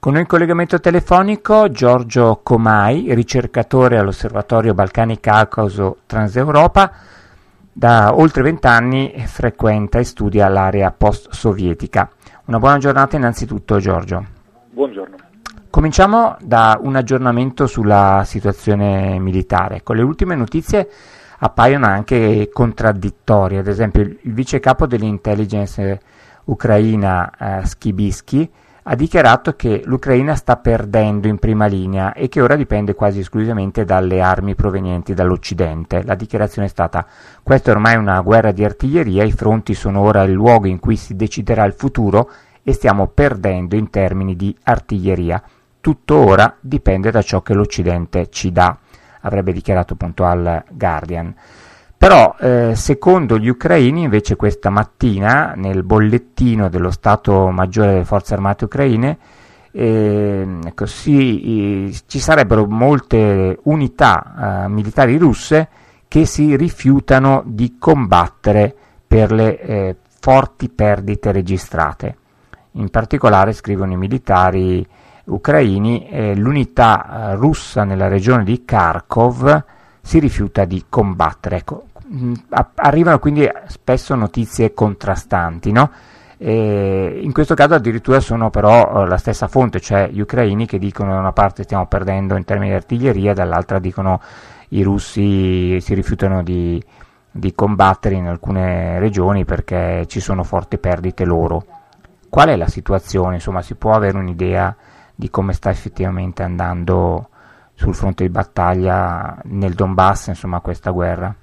Con noi in collegamento telefonico Giorgio Comai, ricercatore all'Osservatorio Balcani Caucaso Transeuropa. Da oltre vent'anni frequenta e studia l'area post-sovietica. Una buona giornata innanzitutto Giorgio. Buongiorno. Cominciamo da un aggiornamento sulla situazione militare. Con le ultime notizie appaiono anche contraddittorie. Ad esempio il vice capo dell'intelligence ucraina eh, Skibisky ha dichiarato che l'Ucraina sta perdendo in prima linea e che ora dipende quasi esclusivamente dalle armi provenienti dall'Occidente. La dichiarazione è stata questa è ormai una guerra di artiglieria, i fronti sono ora il luogo in cui si deciderà il futuro e stiamo perdendo in termini di artiglieria. Tutto ora dipende da ciò che l'Occidente ci dà, avrebbe dichiarato appunto al Guardian. Però, eh, secondo gli ucraini, invece, questa mattina nel bollettino dello Stato Maggiore delle Forze Armate Ucraine eh, ecco, sì, eh, ci sarebbero molte unità eh, militari russe che si rifiutano di combattere per le eh, forti perdite registrate. In particolare, scrivono i militari ucraini, eh, l'unità russa nella regione di Kharkov si rifiuta di combattere. Ecco, mh, arrivano quindi spesso notizie contrastanti, no? In questo caso addirittura sono però uh, la stessa fonte, cioè gli ucraini che dicono da una parte stiamo perdendo in termini di artiglieria, dall'altra dicono i russi si rifiutano di, di combattere in alcune regioni perché ci sono forti perdite loro. Qual è la situazione? Insomma, si può avere un'idea di come sta effettivamente andando sul fronte di battaglia nel Donbass, insomma, questa guerra?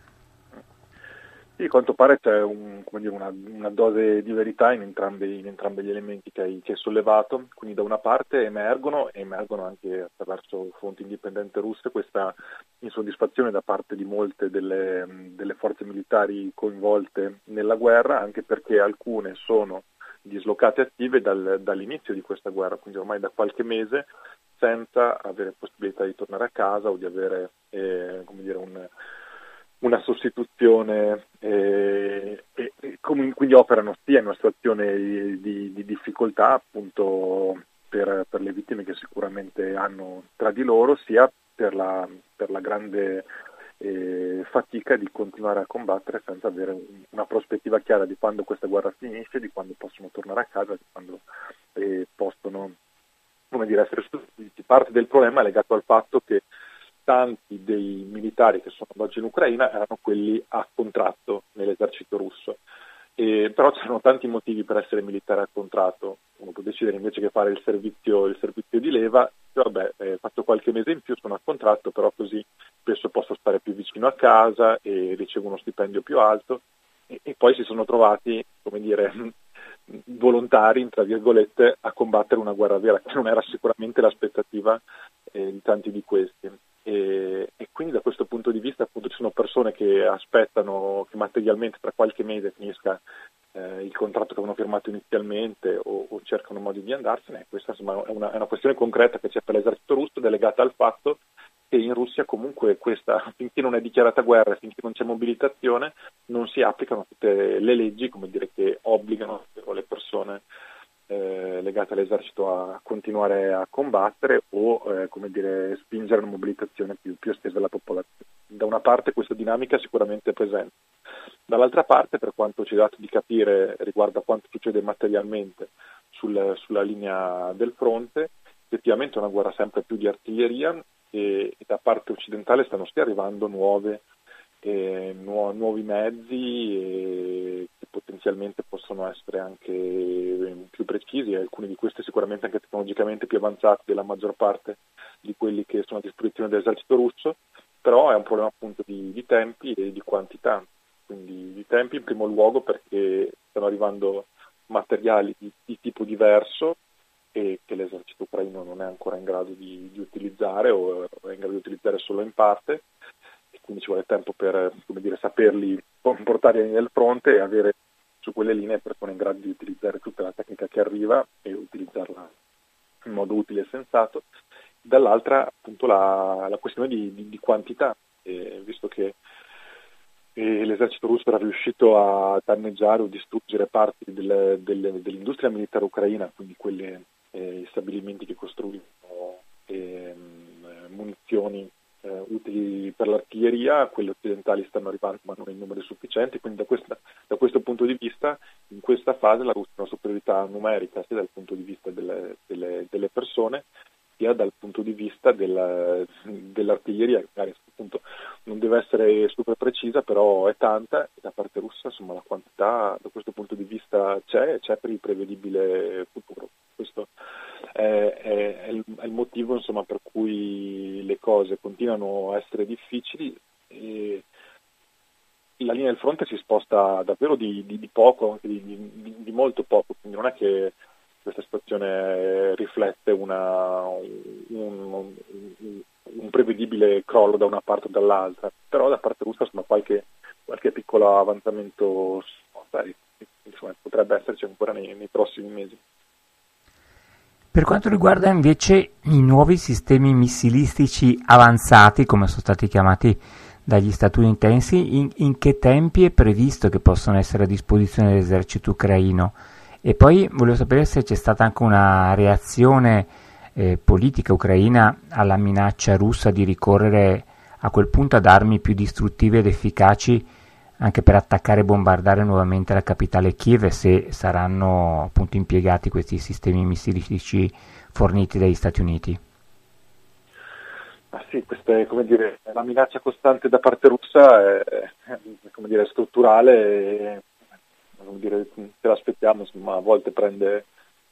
Sì, quanto pare c'è un, dire, una, una, dose di verità in entrambi, in entrambi gli elementi che hai, che hai, sollevato, quindi da una parte emergono e emergono anche attraverso fonti indipendenti russe questa insoddisfazione da parte di molte delle, delle forze militari coinvolte nella guerra, anche perché alcune sono dislocate attive dal, dall'inizio di questa guerra, quindi ormai da qualche mese, senza avere possibilità di tornare a casa o di avere eh, dire, un una sostituzione eh, e, e quindi operano sia in una situazione di, di, di difficoltà appunto per, per, le vittime che sicuramente hanno tra di loro sia per la, per la grande eh, fatica di continuare a combattere senza avere una prospettiva chiara di quando questa guerra finisce, di quando possono tornare a casa, di quando eh, possono come dire, essere sostituiti. Parte del problema è legato al fatto che tanti dei militari che sono oggi in Ucraina erano quelli a contratto nell'esercito russo. E, però c'erano tanti motivi per essere militare a contratto. Uno può decidere invece che fare il servizio, il servizio di leva, vabbè, eh, faccio qualche mese in più, sono a contratto, però così spesso posso stare più vicino a casa e ricevo uno stipendio più alto. E, e poi si sono trovati, come dire, volontari, tra virgolette, a combattere una guerra vera, che non era sicuramente l'aspettativa eh, di tanti di questi. E, e, quindi da questo punto di vista appunto ci sono persone che aspettano che materialmente tra qualche mese finisca eh, il contratto che avevano firmato inizialmente o, o, cercano modi di andarsene. Questa insomma, è, una, è una questione concreta che c'è per l'esercito russo delegata al fatto che in Russia comunque questa, finché non è dichiarata guerra, finché non c'è mobilitazione, non si applicano tutte le leggi dire, che obbligano le persone eh, legate all'esercito a continuare a combattere o eh, come dire, spingere una mobilitazione più, più estesa della popolazione. Da una parte questa dinamica è sicuramente presente, dall'altra parte per quanto ci è dato di capire riguardo a quanto succede materialmente sul, sulla linea del fronte, effettivamente è una guerra sempre più di artiglieria e, e da parte occidentale stanno sì arrivando nuove, eh, nu- nuovi mezzi che potenzialmente possono essere anche eh, più precisi. Alcuni di questi sicuramente anche tecnologicamente più avanzati della maggior parte di quelli che sono a disposizione dell'esercito russo, però è un problema appunto di, di tempi e di quantità, quindi di tempi in primo luogo perché stanno arrivando materiali di, di tipo diverso e che l'esercito ucraino non è ancora in grado di, di utilizzare o è in grado di utilizzare solo in parte quindi ci vuole tempo per dire, saperli portare nel fronte e avere su quelle linee persone in grado di utilizzare tutta la tecnica che arriva e utilizzarla in modo utile e sensato. Dall'altra appunto la, la questione di, di, di quantità, eh, visto che eh, l'esercito russo era riuscito a danneggiare o distruggere parti delle, delle, dell'industria militare ucraina, quindi quelle eh, stabilimenti che costruiscono ehm, munizioni utili per l'artiglieria, quelle occidentali stanno arrivando ma non in numeri sufficienti, quindi da, questa, da, questo punto di vista in questa fase la Russia ha una superiorità numerica sia dal punto di vista delle, delle, delle persone sia dal punto di vista della, dell'artiglieria, che magari appunto non deve essere super precisa, però è tanta e da parte russa insomma, la quantità da questo punto di vista c'è e c'è per il prevedibile futuro. Questo è, è, il, è il, motivo insomma, per cui le cose continuano a essere difficili e la linea del fronte si sposta davvero di, di, di poco, anche di, di, molto poco, quindi non è che questa situazione riflette una, un, un, prevedibile crollo da una parte o dall'altra, però da parte russa insomma, qualche, qualche piccolo avanzamento insomma, potrebbe esserci ancora nei, nei prossimi mesi. Per quanto riguarda invece i nuovi sistemi missilistici avanzati, come sono stati chiamati dagli statunitensi, in, in, che tempi è previsto che possano essere a disposizione dell'esercito ucraino? E poi volevo sapere se c'è stata anche una reazione eh, politica ucraina alla minaccia russa di ricorrere a quel punto ad armi più distruttive ed efficaci anche per attaccare e bombardare nuovamente la capitale Kiev se saranno appunto impiegati questi sistemi missilistici forniti dagli Stati Uniti. Ah sì, questa è dire, la minaccia costante da parte russa è, come dire, strutturale e dire, ce l'aspettiamo, ma a volte prende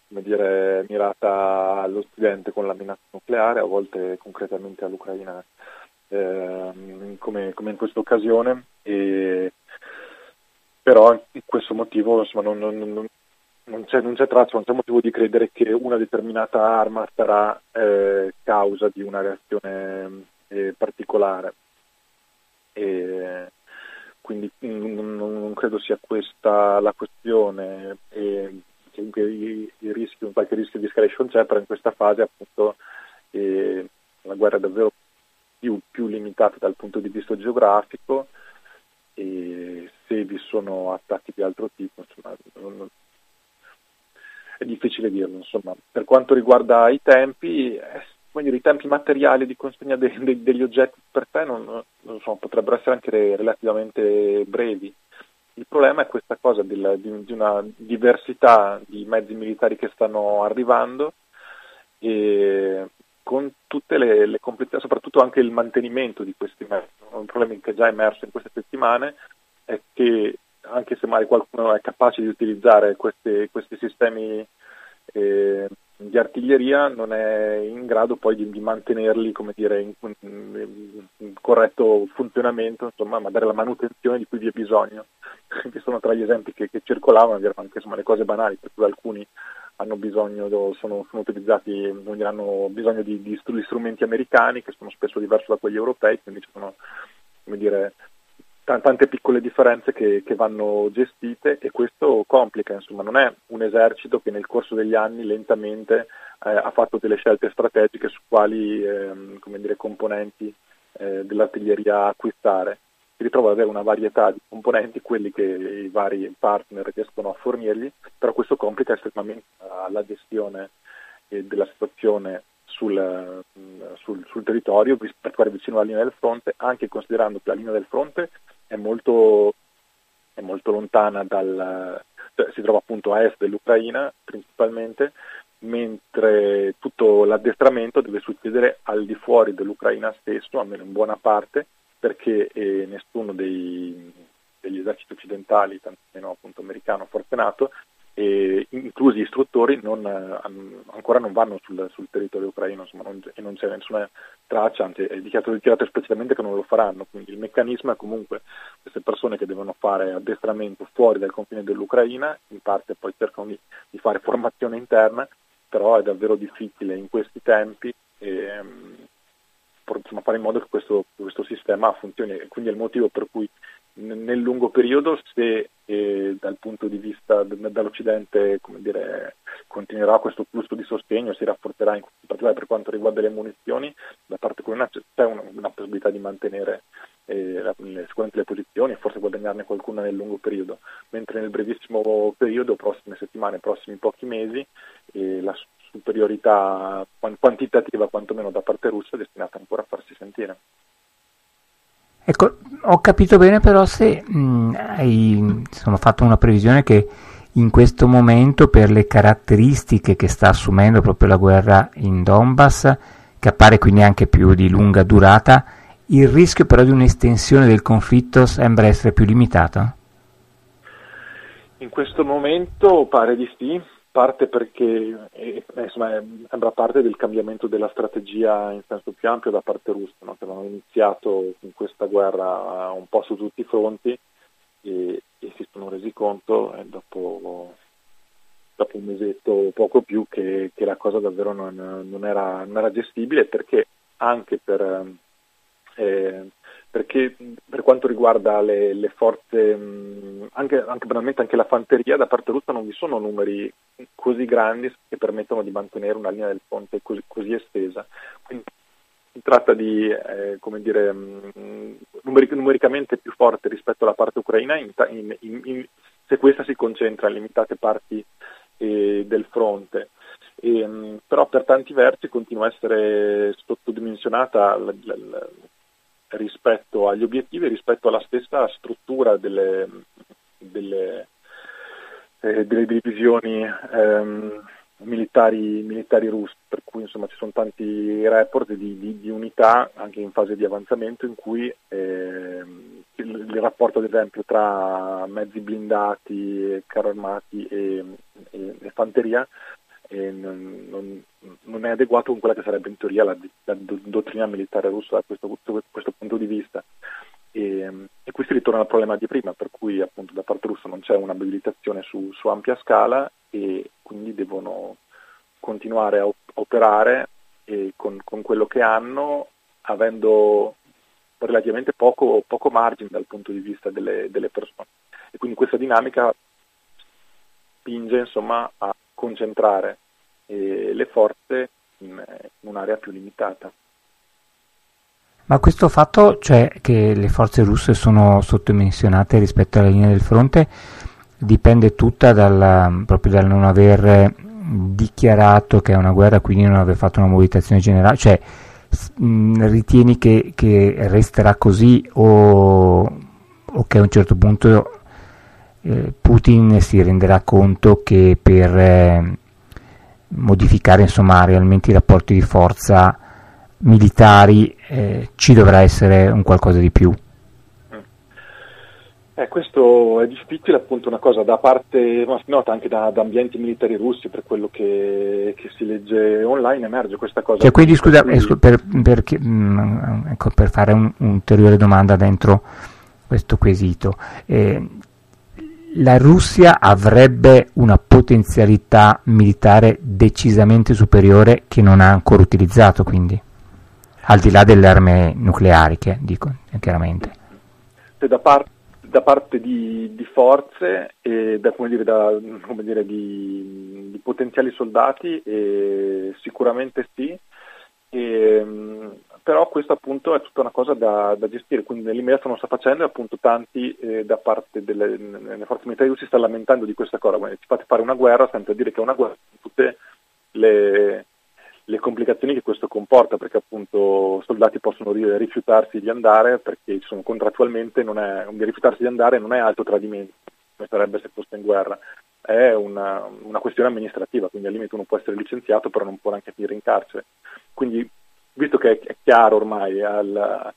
mirata all'Occidente con la minaccia nucleare, a volte concretamente all'Ucraina eh, come, come, in questa occasione, e, però in questo motivo insomma, non, non, non, c'è, non c'è traccia, non c'è motivo di credere che una determinata arma sarà eh, causa di una reazione eh, particolare. E, quindi non, credo sia questa la questione. E, comunque il rischio, qualche rischio di escalation c'è, però in questa fase appunto eh, la guerra è davvero più, più limitata dal punto di vista geografico e se vi sono attacchi di altro tipo insomma, non, è difficile dirlo. Insomma. Per quanto riguarda i tempi, eh, dire, i tempi materiali di consegna de, de, degli oggetti per te non, non so, potrebbero essere anche relativamente brevi. Il problema è questa cosa del, di, di, una diversità di mezzi militari che stanno arrivando e con tutte le, le complessità, soprattutto anche il mantenimento di questi mezzi. Un problema che è già emerso in queste settimane è che anche se magari qualcuno è capace di utilizzare questi, questi sistemi eh, di artiglieria non è in grado poi di, di mantenerli dire, in, in, corretto funzionamento, insomma, ma dare la manutenzione di cui vi è bisogno. che sono tra gli esempi che, che circolavano, anche insomma, le cose banali, per cui alcuni hanno bisogno, sono, sono utilizzati, hanno bisogno di, di, strumenti americani che sono spesso diversi da quelli europei, quindi ci sono dire, t- tante piccole differenze che, che, vanno gestite e questo complica, insomma, non è un esercito che nel corso degli anni lentamente eh, ha fatto delle scelte strategiche su quali eh, dire, componenti eh, dell'artiglieria acquistare si ritrova ad avere una varietà di componenti, quelli che i vari partner riescono a fornirgli, però questo complica estremamente la gestione eh, della situazione sul, mm, sul, sul territorio, particolare vicino alla linea del fronte, anche considerando che la linea del fronte è molto, è molto lontana dal, cioè, si trova appunto a est dell'Ucraina principalmente, mentre tutto l'addestramento deve succedere al di fuori dell'Ucraina stesso, almeno in buona parte, perché eh, nessuno dei, degli eserciti occidentali, tantomeno appunto americano, forse NATO, eh, inclusi gli istruttori, non, ancora non vanno sul, sul territorio ucraino insomma, non, e non c'è nessuna traccia, anzi è dichiarato, dichiarato esplicitamente che non lo faranno, quindi il meccanismo è comunque queste persone che devono fare addestramento fuori dal confine dell'Ucraina, in parte poi cercano di, di fare formazione interna, però è davvero difficile in questi tempi. E, insomma, fare in modo che questo, questo sistema funzioni. Quindi è il motivo per cui nel lungo periodo, se eh, dal punto di vista dall'Occidente dire, continuerà questo flusso di sostegno, si rafforzerà in particolare per quanto riguarda le munizioni, da parte comunale c'è una, una possibilità di mantenere eh, sicuramente le posizioni e forse guadagnarne qualcuna nel lungo periodo, mentre nel brevissimo periodo, prossime settimane, prossimi pochi mesi, eh, la superiorità quantitativa quantomeno da parte russa destinata ancora a farsi sentire. Ecco, ho capito bene però se mh, hai insomma, fatto una previsione che in questo momento per le caratteristiche che sta assumendo proprio la guerra in Donbass, che appare quindi anche più di lunga durata, il rischio però di un'estensione del conflitto sembra essere più limitato? In questo momento pare di sì, parte perché eh, insomma, sembra parte del cambiamento della strategia in senso più ampio da parte russa, no? che avevano iniziato con questa guerra un po' su tutti i fronti e, e si sono resi conto eh, dopo, dopo, un mesetto o poco più che, che la cosa davvero non, non, era, non, era, gestibile perché anche per, eh, perché per quanto riguarda le, le forze, anche, anche, banalmente anche la fanteria da parte russa non vi sono numeri così grandi che permettono di mantenere una linea del fronte così, così estesa. Quindi si tratta di, eh, come dire, numeric- numericamente più forte rispetto alla parte ucraina in, in, in, se questa si concentra in limitate parti eh, del fronte. E, mh, però per tanti versi continua a essere sottodimensionata la, la, la, rispetto agli obiettivi, rispetto alla stessa struttura delle, delle, eh, delle divisioni ehm, militari, militari russi, per cui insomma, ci sono tanti report di, di, di, unità anche in fase di avanzamento in cui eh, il, il, rapporto ad esempio tra mezzi blindati, carro armati e, e, e fanteria non, non, non, è adeguato con quella che sarebbe in teoria la, la dottrina militare russa da questo, questo punto di vista. E, e, qui si ritorna al problema di prima, per cui appunto da parte russa non c'è un'abilitazione su, su ampia scala e quindi devono continuare a operare con, con, quello che hanno, avendo relativamente poco, poco, margine dal punto di vista delle, delle persone. E quindi questa dinamica spinge insomma, a concentrare eh, le forze in, in un'area più limitata. Ma questo fatto, cioè che le forze russe sono sottodimensionate rispetto alla linea del fronte, dipende tutta dal, proprio dal non aver dichiarato che è una guerra, quindi non aver fatto una mobilitazione generale, cioè mh, ritieni che, che, resterà così o, o, che a un certo punto eh, Putin si renderà conto che per eh, modificare insomma, realmente i rapporti di forza militari eh, ci dovrà essere un qualcosa di più. Eh, questo è difficile, appunto una cosa da parte, ma si nota anche da, da ambienti militari russi, per quello che, che, si legge online, emerge questa cosa. Cioè, quindi scusa, per, per, mh, mm, ecco, per, fare un'ulteriore domanda dentro questo quesito, eh, la Russia avrebbe una potenzialità militare decisamente superiore che non ha ancora utilizzato, quindi, al di là delle armi nucleari, che dico chiaramente. Da, par- da parte di, di, forze e da, come dire, da, come dire, di, di, potenziali soldati, sicuramente sì. E, però questo appunto è tutta una cosa da, da gestire, quindi nell'immediato non sta facendo e appunto tanti eh, da parte delle, delle forze militari si stanno lamentando di questa cosa, quindi ci fate fare una guerra senza dire che è una guerra, tutte le, le complicazioni che questo comporta, perché appunto soldati possono rifiutarsi di andare perché sono contrattualmente, non è, rifiutarsi di andare non è altro tradimento, come sarebbe se fosse in guerra, è una, una questione amministrativa, quindi al limite uno può essere licenziato però non può neanche finire in carcere. Quindi visto che è chiaro ormai al,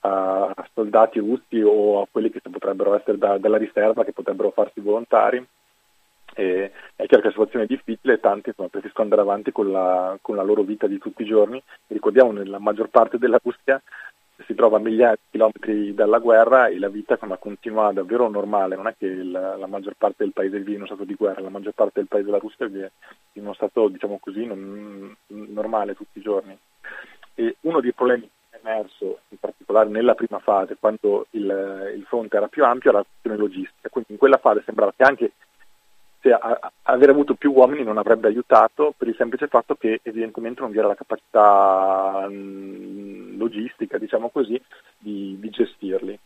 a soldati russi o a quelli che potrebbero essere da, dalla riserva, che potrebbero farsi volontari, e è chiaro che la situazione è difficile e tanti insomma, preferiscono andare avanti con la, con la, loro vita di tutti i giorni. Ricordiamo nella maggior parte della Russia si trova a migliaia di chilometri dalla guerra e la vita insomma, continua davvero normale, non è che il, la maggior parte del paese vive in uno stato di guerra, la maggior parte del paese della Russia vive in uno stato diciamo così non, normale tutti i giorni. E uno dei problemi emerso, in particolare nella prima fase, quando il, il fronte era più ampio, era la questione logistica. Quindi in quella fase sembrava che anche se a, a, aver avuto più uomini non avrebbe aiutato per il semplice fatto che evidentemente non vi era la capacità mh, logistica, diciamo così, di, di gestirli.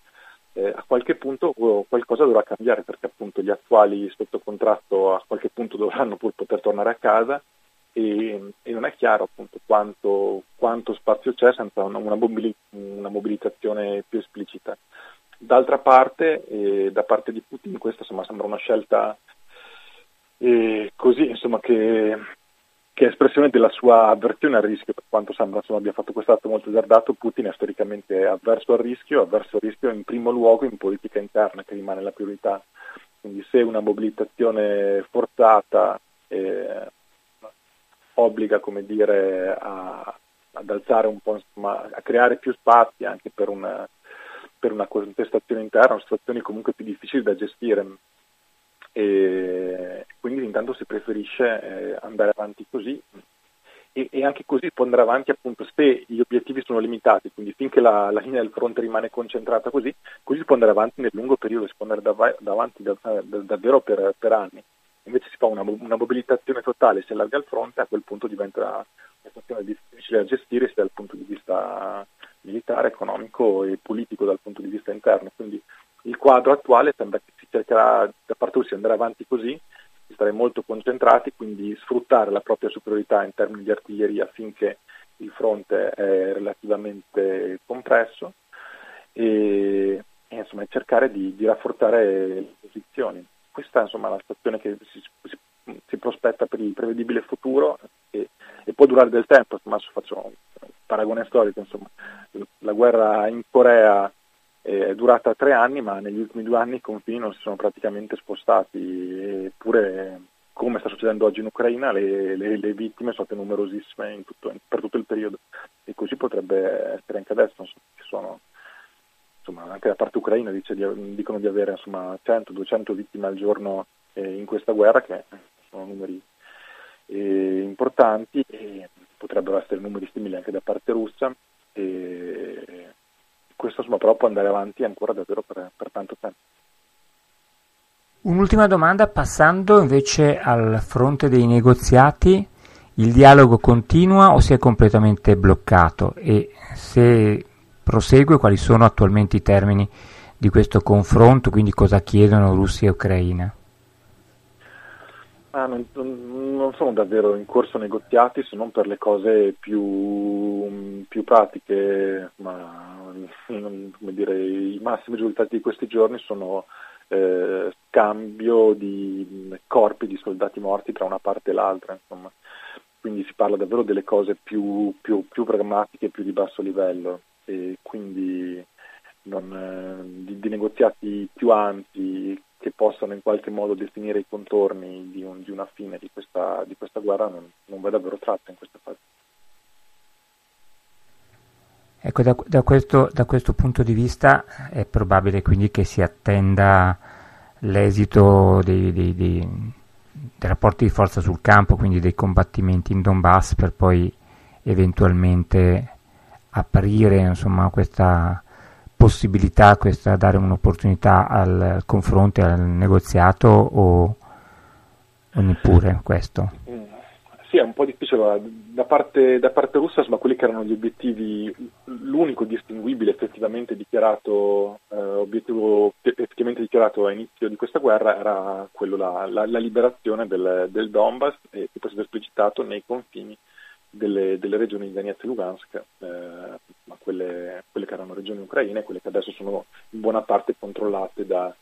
Eh, a qualche punto qualcosa dovrà cambiare perché appunto gli attuali sotto contratto a qualche punto dovranno pur poter tornare a casa e, e non è chiaro appunto quanto, quanto spazio c'è senza una, una, mobili, una mobilitazione più esplicita. D'altra parte, eh, da parte di Putin, questa insomma, sembra una scelta eh, così, insomma, che, che, è espressione della sua avversione al rischio, per quanto sembra insomma, abbia fatto quest'atto molto azzardato, Putin è storicamente avverso al rischio, avverso al rischio in primo luogo in politica interna, che rimane la priorità. Quindi se una mobilitazione forzata eh, obbliga come dire, a, ad alzare un po', insomma, a creare più spazi anche per una, per una contestazione interna, situazioni comunque più difficili da gestire. E quindi intanto si preferisce eh, andare avanti così e, e, anche così può andare avanti appunto se gli obiettivi sono limitati, quindi finché la, la, linea del fronte rimane concentrata così, così può andare avanti nel lungo periodo, si può andare dav- davanti da, da, davvero per, per anni invece si fa una, una mobilitazione totale, si allarga il fronte, a quel punto diventa una situazione difficile da gestire sia dal punto di vista militare, economico e politico dal punto di vista interno. Quindi il quadro attuale sembra che si cercherà da parte di andare avanti così, di stare molto concentrati, quindi sfruttare la propria superiorità in termini di artiglieria finché il fronte è relativamente compresso e, e insomma, cercare di, di rafforzare le posizioni questa insomma, è la situazione che si, si, si, prospetta per il prevedibile futuro e, e può durare del tempo, insomma, faccio un paragone storico, insomma. la guerra in Corea è durata tre anni, ma negli ultimi due anni i confini non si sono praticamente spostati, eppure come sta succedendo oggi in Ucraina, le, le, le vittime sono state numerosissime tutto, per tutto il periodo e così potrebbe essere anche adesso, insomma, insomma, anche da parte ucraina dice di, dicono di avere 100-200 vittime al giorno eh, in questa guerra, che sono numeri eh, importanti e potrebbero essere numeri simili anche da parte russa. E questo insomma, però può andare avanti ancora davvero per, per tanto tempo. Un'ultima domanda, passando invece al fronte dei negoziati, il dialogo continua o si è completamente bloccato e se prosegue, quali sono attualmente i termini di questo confronto, quindi cosa chiedono Russia e Ucraina? Ah, non, non, sono davvero in corso negoziati se non per le cose più, più pratiche, ma dire, i massimi risultati di questi giorni sono eh, scambio di corpi di soldati morti tra una parte e l'altra, insomma. quindi si parla davvero delle cose più, più, più pragmatiche, più di basso livello e quindi non, eh, di, di, negoziati più ampi che possano in qualche modo definire i contorni di, un, di una fine di questa, di questa guerra non, non va davvero tratta in questa fase. Ecco, da, da, questo, da, questo, punto di vista è probabile quindi che si attenda l'esito dei, dei, dei, dei, rapporti di forza sul campo, quindi dei combattimenti in Donbass per poi eventualmente aprire insomma, questa possibilità, questa, dare un'opportunità al confronto e al negoziato o, neppure questo? Sì, è un po' difficile. Da parte, da parte russa, insomma, quelli che erano gli obiettivi, l'unico distinguibile effettivamente dichiarato, eh, obiettivo effettivamente dichiarato a inizio di questa guerra era quello la, la, la liberazione del, del Donbass, e poi è esplicitato nei confini delle, delle regioni di Donetsk e Lugansk, eh, ma quelle, quelle, che erano regioni ucraine, quelle che adesso sono in buona parte controllate da,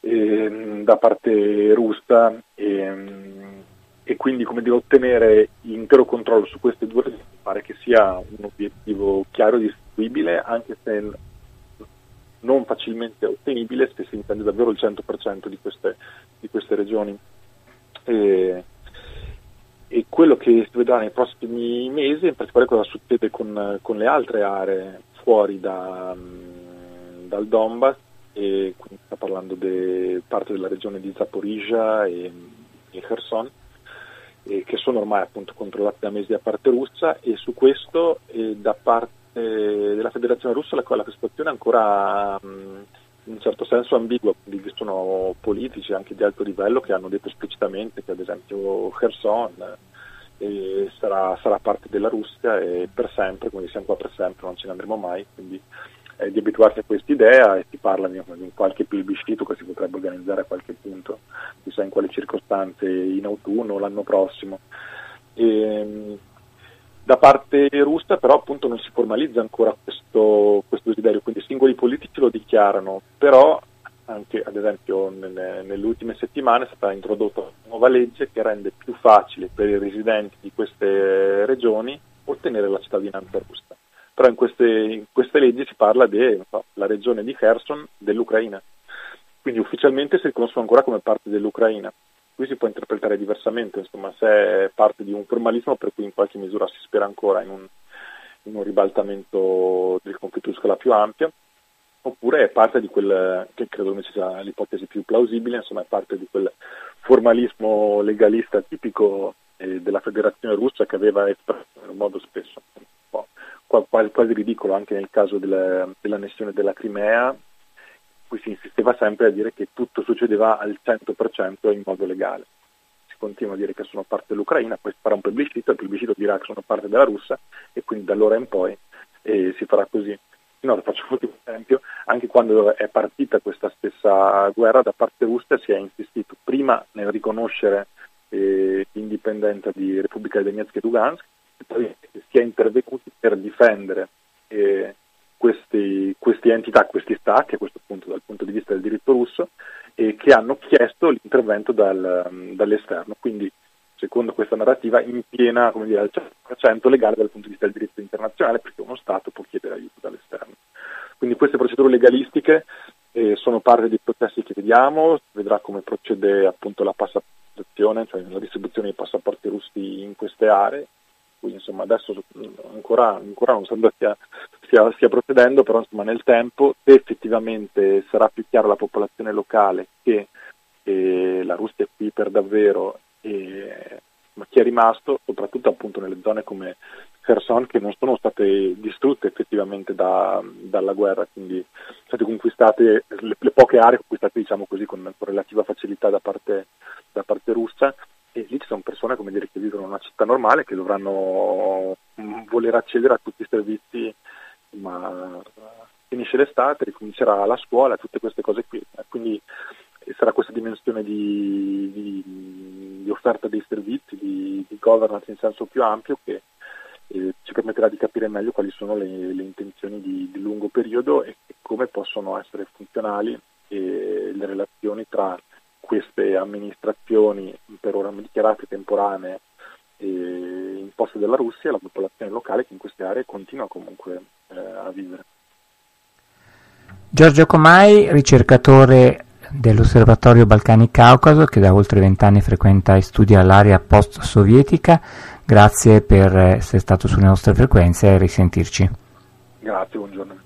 eh, da parte russa e, e, quindi come dire, ottenere l'intero controllo su queste due regioni pare che sia un obiettivo chiaro e distribuibile, anche se non facilmente ottenibile se si intende davvero il 100% di queste, di queste regioni. E, e quello che si vedrà nei prossimi mesi, in particolare cosa succede con, con le altre aree fuori da, um, dal Donbass, e quindi sta parlando di parte della regione di Zaporizhia e, e Kherson, e che sono ormai appunto controllate da mesi da parte russa e su questo e da parte della federazione russa la, la situazione è ancora um, in un certo senso ambigua, quindi ci sono politici anche di alto livello che hanno detto esplicitamente che ad esempio Kherson eh, sarà, sarà, parte della Russia e per sempre, quindi siamo qua per sempre, non ce ne andremo mai, quindi eh, di abituarsi a questa idea e si parla di, di qualche plebiscito che si potrebbe organizzare a qualche punto, chissà in quali circostanze, in autunno o l'anno prossimo. E, da parte russa però appunto non si formalizza ancora questo, questo desiderio, quindi i singoli politici lo dichiarano, però anche ad esempio nelle, nelle, ultime settimane è stata introdotta una nuova legge che rende più facile per i residenti di queste regioni ottenere la cittadinanza russa. Però in queste, in queste leggi si parla della so, regione di Kherson dell'Ucraina, quindi ufficialmente si riconoscono ancora come parte dell'Ucraina. Qui si può interpretare diversamente, insomma, se è parte di un formalismo per cui in qualche misura si spera ancora in un, in un ribaltamento del conflitto su scala più ampia, oppure è parte di quel, che credo che sia l'ipotesi più plausibile, insomma è parte di quel formalismo legalista tipico eh, della federazione russa che aveva espresso in modo spesso quasi, quasi, ridicolo anche nel caso della, dell'annessione della Crimea, cui si insisteva sempre a dire che tutto succedeva al 100% in modo legale. Si continua a dire che sono parte dell'Ucraina, poi farà un plebiscito, il plebiscito dirà che sono parte della Russia e quindi da allora in poi eh, si farà così. No, faccio un ultimo esempio, anche quando è partita questa stessa guerra da parte russa si è insistito prima nel riconoscere eh, l'indipendenza di Repubblica di Donetsk e Lugansk e poi si è intervenuti per difendere eh, questi, queste entità, questi stati, a questo punto dal punto di vista del diritto russo, eh, che hanno chiesto l'intervento dal, dall'esterno. Quindi secondo questa narrativa, in piena dire, al 100% legale dal punto di vista del diritto internazionale, perché uno Stato può chiedere aiuto dall'esterno. Quindi queste procedure legalistiche eh, sono parte dei processi che vediamo, vedrà come procede appunto la passaportazione, cioè la distribuzione dei passaporti russi in queste aree. Quindi insomma adesso ancora, ancora non sembra stia, stia, stia procedendo, però insomma nel tempo se effettivamente sarà più chiaro alla popolazione locale che eh, la Russia è qui per davvero e, ma chi è rimasto, soprattutto appunto nelle zone come Kherson che non sono state distrutte effettivamente da, dalla guerra, quindi sono state conquistate le, le poche aree conquistate diciamo così con, relativa facilità da parte, da parte, russa. E lì ci sono persone dire, che vivono in una città normale che dovranno mm, voler accedere a tutti i servizi, ma finisce l'estate, ricomincerà la scuola, tutte queste cose qui, quindi sarà questa dimensione di, di, di offerta dei servizi, di, di, governance in senso più ampio che eh, ci permetterà di capire meglio quali sono le, le intenzioni di, lungo periodo e, e, come possono essere funzionali eh, le relazioni tra queste amministrazioni per ora dichiarate temporanee eh, imposte dalla Russia e la popolazione locale che in queste aree continua comunque a vivere. Giorgio Comai, ricercatore dell'Osservatorio Balcani-Caucaso che da oltre vent'anni frequenta e studia l'area post-sovietica. Grazie per essere stato sulle nostre frequenze e risentirci. Grazie, buongiorno.